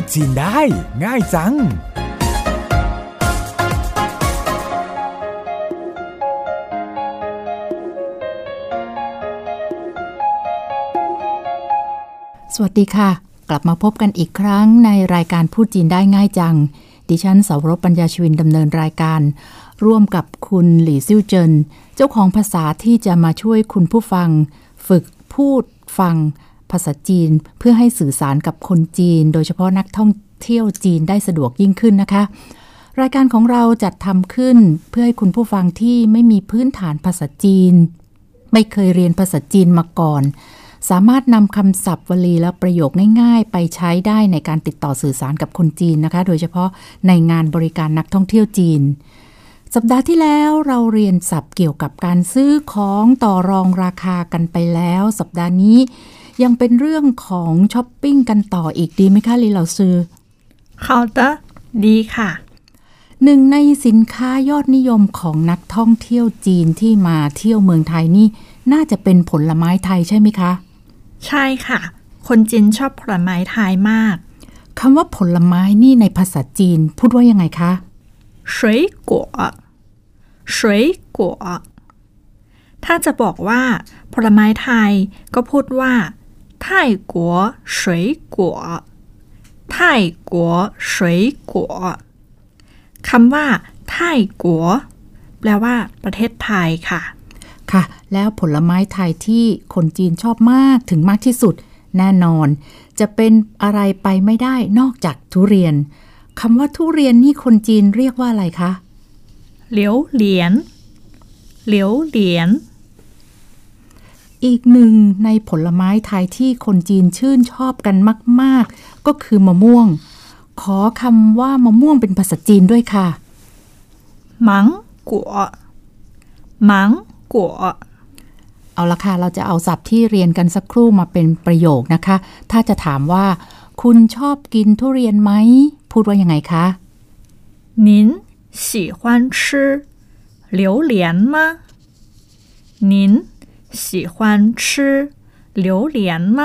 ดจีนได้ ง่ายจังสวัสดีค่ะ กลับมาพบกันอีกครั้งในรายการพูดจีนได้ง่ายจัง ดิฉันสาวรบปัญญาชวินดำเนินรายการ ร่วมกับคุณหลี่ซิ่วเจิน เจ้าของภาษาที่จะมาช่วยคุณผู้ฟัง ฝึกพูดฟัง ภาษาจีนเพื่อให้สื่อสารกับคนจีน โดยเฉพาะนักท่องเที่ยวจีนได้สะดวกยิ่งขึ้นนะคะ รายการของเราจัดทำขึ้นเพื่อให้คุณผู้ฟังที่ไม่มีพื้นฐานภาษาจีน ไม่เคยเรียนภาษาจีนมาก่อน สามารถนำคำศัพท์วลีและประโยคง่ายๆ ไปใช้ได้ในการติดต่อสื่อสารกับคนจีนนะคะ โดยเฉพาะในงานบริการนักท่องเที่ยวจีนสัปดาห์ที่แล้วเราเรียนศัพท์เกี่ยวกับการซื้อของต่อรองราคากันไปแล้ว สัปดาห์นี้ ยังเป็นเรื่องของช้อปปิ้งกันต่ออีกดีไหมคะลีเหลาซื้อ 好的ดีค่ะ หนึ่งในสินค้ายอดนิยมของนักท่องเที่ยวจีนที่มาเที่ยวเมืองไทยนี่ น่าจะเป็นผลไม้ไทยใช่ไหมคะ ใช่ค่ะ คนจีนชอบผลไม้ไทยมาก คำว่าผลไม้นี่ในภาษาจีนพูดว่ายังไงคะ 水果水果ถ้าจะบอกว่า ผลไม้ไทย ก็พูดว่า ไทยกัว水果ไทยกัว水果คำว่าไทยกัวแปลว่า ประเทศไทยค่ะ ค่ะ แล้วผลไม้ไทยที่คนจีนชอบมากถึงมากที่สุด แน่นอน จะเป็นอะไรไปไม่ได้นอกจากทุเรียนคำว่าทุเรียนนี่คนจีนเรียกว่าอะไรคะ เหลียวเหลียน เหลียวเหลียน อีกหนึ่งในผลไม้ไทยที่คนจีนชื่นชอบกันมาก ๆ ก็คือมะม่วง ขอคำว่ามะม่วงเป็นภาษาจีนด้วยค่ะ มังกัวมังกัว เอาละค่ะ เราจะเอาศัพท์ที่เรียนกันสักครู่มาเป็นประโยคนะคะ ถ้าจะถามว่า คุณชอบกินทุเรียนไหม พูดว่ายังไงคะ 您喜欢吃榴莲吗？您 喜欢吃榴莲吗？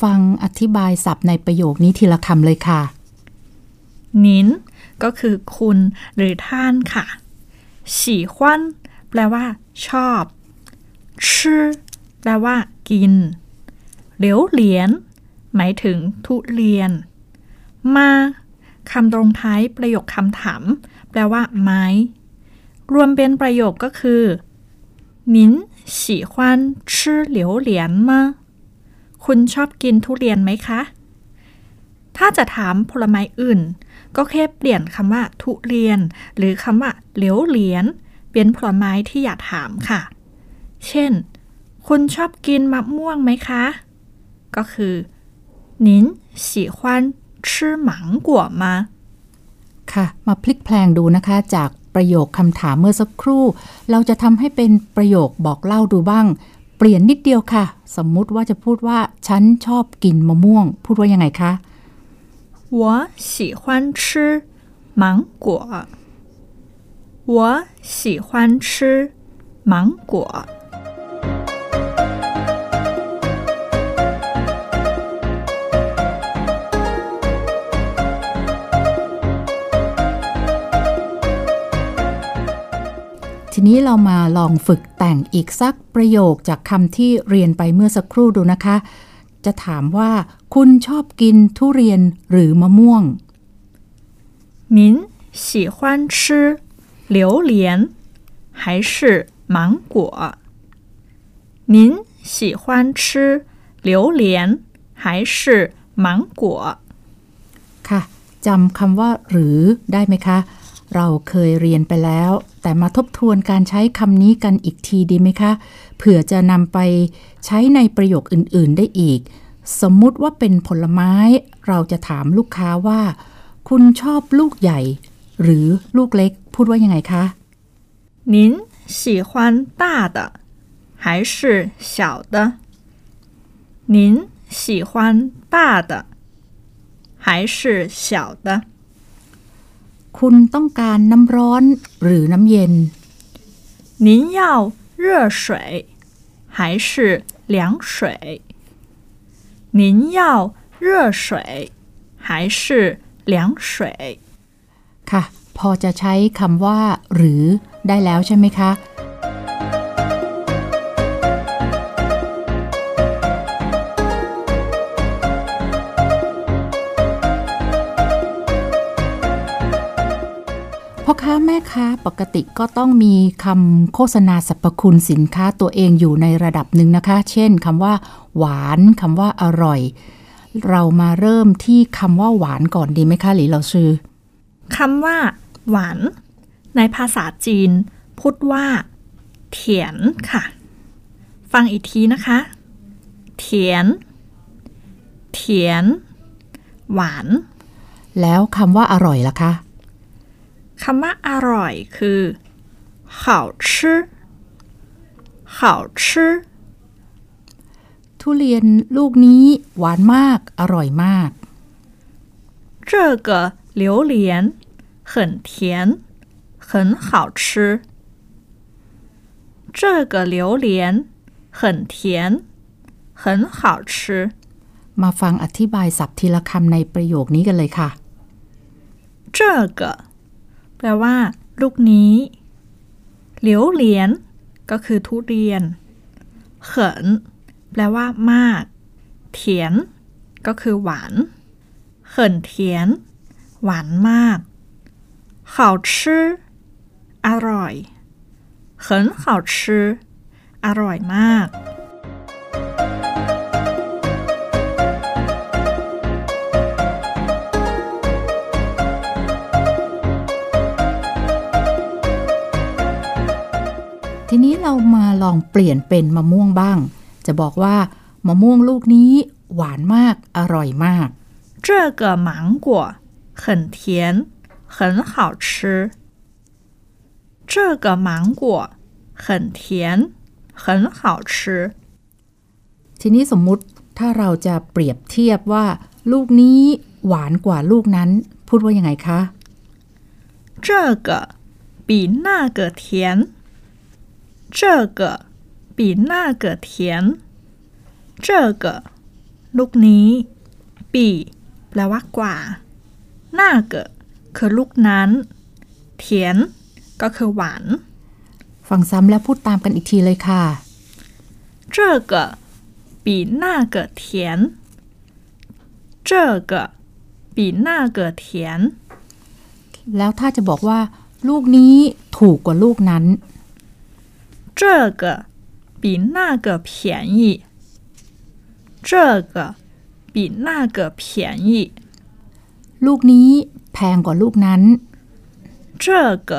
ฟังอธิบายศัพท์ในประโยคนี้ทีละคำเลยค่ะ 您ก็คือคุณหรือท่านค่ะ喜欢แปลว่า ชอบ吃แปลว่า กินเหลียวเหลียน หมายถึงทุเรียน มาคำตรงท้ายประโยคคำถาม แปลว่า ไม้ รวมเป็นประโยคก็คือ 您喜欢吃榴莲吗คุณชอบกินทุเรียนไหมคะ ถ้าจะถามผลไม้อื่น ก็แค่เปลี่ยนคำว่า ทุเรียน หรือคำว่าเหลียวเหลียน เป็นผลไม้ที่อยากถามค่ะ เช่น คุณชอบกินมะม่วงไหมคะ ก็คือ您喜欢吃芒果吗 ค่ะ มาพลิกแพลงดูนะคะ จาก ประโยคคำถามเมื่อสักครู่ เราจะทำให้เป็นประโยคบอกเล่าดูบ้าง เปลี่ยนนิดเดียวค่ะ สมมุติว่าจะพูดว่า ฉันชอบกินมะม่วง พูดว่ายังไงคะ 我喜欢吃芒果我喜欢吃芒果 ทีนี้เรามาลองฝึกแต่งอีกสักประโยคจากคำที่เรียนไปเมื่อสักครู่ดูนะคะ จะถามว่า คุณชอบกินทุเรียนหรือมะม่วง 您喜欢吃榴莲还是芒果？您喜欢吃榴莲还是芒果？ ค่ะจำคำว่าหรือได้ไหมคะ เราเคยเรียนไปแล้ว แต่มาทบทวนการใช้คำนี้กันอีกทีดีไหมคะ เผื่อจะนำไปใช้ในประโยคอื่น ๆ ได้อีก สมมุติว่าเป็นผลไม้ เราจะถามลูกค้าว่า คุณชอบลูกใหญ่ หรือลูกเล็ก พูดว่ายังไงคะ 您喜欢大的还是小的？您喜欢大的还是小的？ คุณต้องการน้ำร้อนหรือน้ำเย็น 您要热水还是凉水？您要热水还 还是凉水 ค่ะ พอจะใช้คำว่า หรือได้แล้วใช่ไหมคะ ปกติก็ต้องมีคำโฆษณาสรรพคุณสินค้าตัวเองอยู่ในระดับหนึ่งนะคะ เช่นคำว่า หวานคำว่าอร่อย เรามาเริ่มที่คำว่าหวานก่อนดีไหมคะหลีเราชื่อคำว่า หวาน ในภาษาจีน พูดว่า เถียนค่ะ ฟังอีกทีนะคะ เถียน เถียน หวาน แล้วคำว่าอร่อยล่ะคะ คำว่าอร่อยคือ好吃好吃 ทุเรียนลูกนี้หวานมาก อร่อยมาก 这个榴莲很甜很好吃这个榴莲很甜很好吃 มาฟังอธิบายศัพท์ทีละคำในประโยคนี้กันเลยค่ะ 这个 แปลว่า ลูกนี้ เหลียวเหรียญก็คือทุเรียน เขิน แปลว่ามาก เถียน ก็คือหวาน เขินเถียน หวานมากข่าวชื่ออร่อย เขินข่าวชื่ออร่อยมากเรามาลองเปลี่ยนเป็นมะม่วงบ้าง จะบอกว่ามะม่วงลูกนี้หวานมาก อร่อยมาก 这个芒果很甜，很好吃。这个芒果很甜，很好吃。 ทีนี้สมมุติถ้าเราจะเปรียบเทียบว่า ลูกนี้หวานกว่าลูกนั้น พูดว่ายังไงคะ 这个比那个甜， 这个比那个甜，这个ลูกนี้ปีแปลว่ากว่าหน้าเกอคือลูกนั้น เทียน ก็คือหวาน ฟังซ้ำและพูดตามกันอีกทีเลยค่ะ 这个比那个甜，这个比那个甜， แล้วถ้าจะบอกว่า ลูกนี้ถูกกว่าลูกนั้น 这个比那个便宜，这个比那个便宜， ลูกนี้แพงกว่าลูกนั้น 这个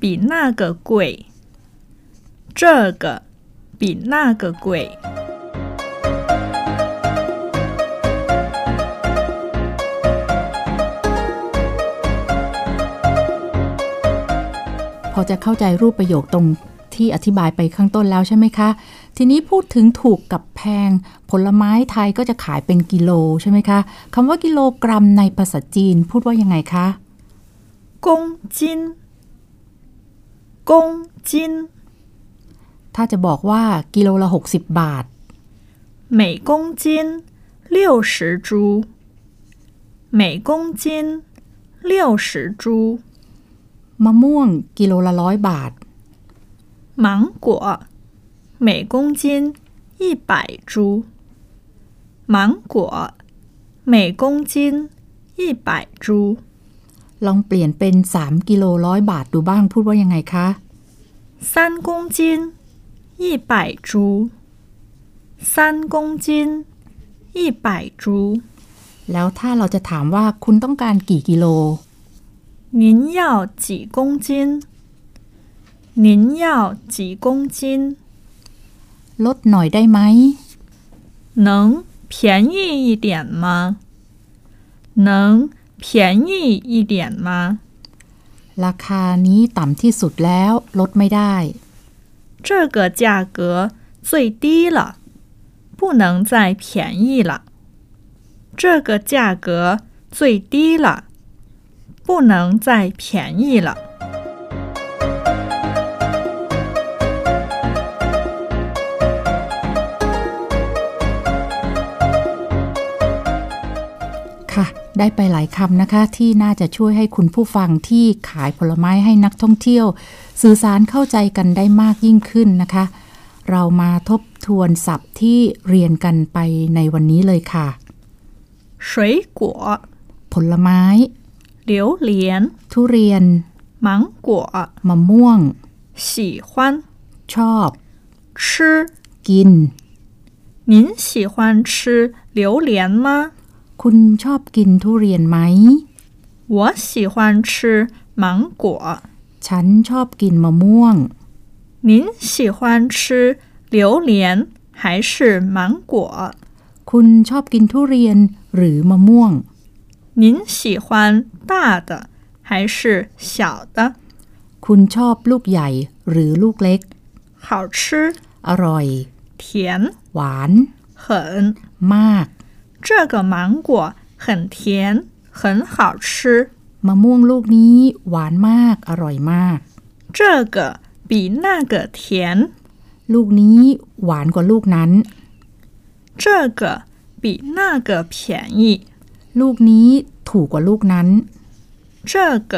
比那个贵，这个比那个贵。 พอจะเข้าใจรูปประโยคตรง ที่อธิบายไปข้างต้นแล้วใช่ไหมคะ ทีนี้พูดถึงถูกกับแพง ผลไม้ไทยก็จะขายเป็นกิโลใช่ไหมคะคำว่ากิโลกรัมในภาษาจีนพูดว่ายังไงคะ 公斤，公斤， ถ้าจะบอกว่ากิโลละ 60 บาท 每公斤六十株，每公斤六十株。 มะม่วงกิโลละร้อยบาท 芒果每公斤一百株，芒果每公斤一百株， ลองเปลี่ยนเป็น 3 กิโลร้อยบาทดูบ้างพูดว่ายังไงคะ 三公斤一百株，三公斤一百株。 แล้วถ้าเราจะถามว่าคุณต้องการกี่กิโล 您要几公斤？ 您要几公斤？ ลดหน่อยได้ไหม 能便宜一点吗？能便宜一点吗？ ราคานี้ต่ำที่สุดแล้วลดไม่ได้ 这个价格最低了，不能再便宜了。这个价格最低了，不能再便宜了。 ได้ไปหลายคำนะคะ ที่น่าจะช่วยให้คุณผู้ฟังที่ขายผลไม้ให้นักท่องเที่ยว สื่อสารเข้าใจกันได้มากยิ่งขึ้นนะคะ เรามาทบทวนศัพท์ที่เรียนกันไปในวันนี้เลยค่ะ 水果、 ผลไม้ 榴莲、 ทุเรียน 芒果， มะม่วง 喜欢 ชอบ 吃。 กิน 您喜欢吃榴莲吗？ คุณชอบกินทุเรียนไหม 我喜欢吃芒果。 ฉันชอบกินมะม่วง 您喜欢吃榴莲还是芒果？ คุณชอบกินทุเรียนหรือมะม่วง 您喜欢大的还是小的？ คุณชอบลูกใหญ่หรือลูกเล็ก 好吃， อร่อย 甜， หวาน 很。 มาก 这个芒果很甜，很好吃。 มะม่วงลูกนี้หวานมาก อร่อยมาก 这个比那个甜， ลูกนี้หวานกว่าลูกนั้น 这个比那个便宜， ลูกนี้ถูกกว่าลูกนั้น 这个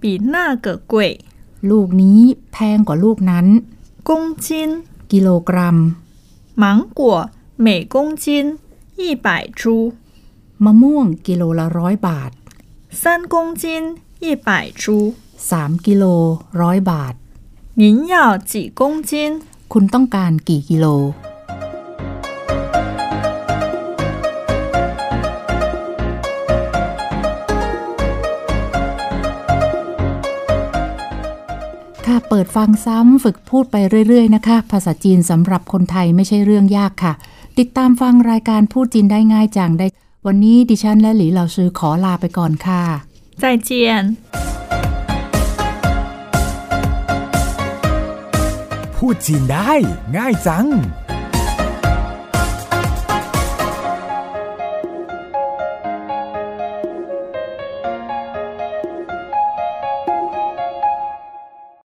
比那个贵。 ลูกนี้แพงกว่าลูกนั้น 公斤， กิโลกรัม 芒果每公斤 一百株， มะม่วงกิโลละร้อยบาท 三公斤一百株。 3 กิโลร้อยบาท 您要几公斤？ คุณต้องการกี่กิโล ค่ะ เปิดฟังซ้ำฝึกพูดไปเรื่อย ๆ นะคะ ภาษาจีนสำหรับคนไทยไม่ใช่เรื่องยากค่ะ ติดตามฟังรายการพูดจีนได้ง่ายจังได้ วันนี้ดิฉันและหลีเหล่าซื้อขอลาไปก่อนค่ะ再见。พูดจีนได้ ง่ายจัง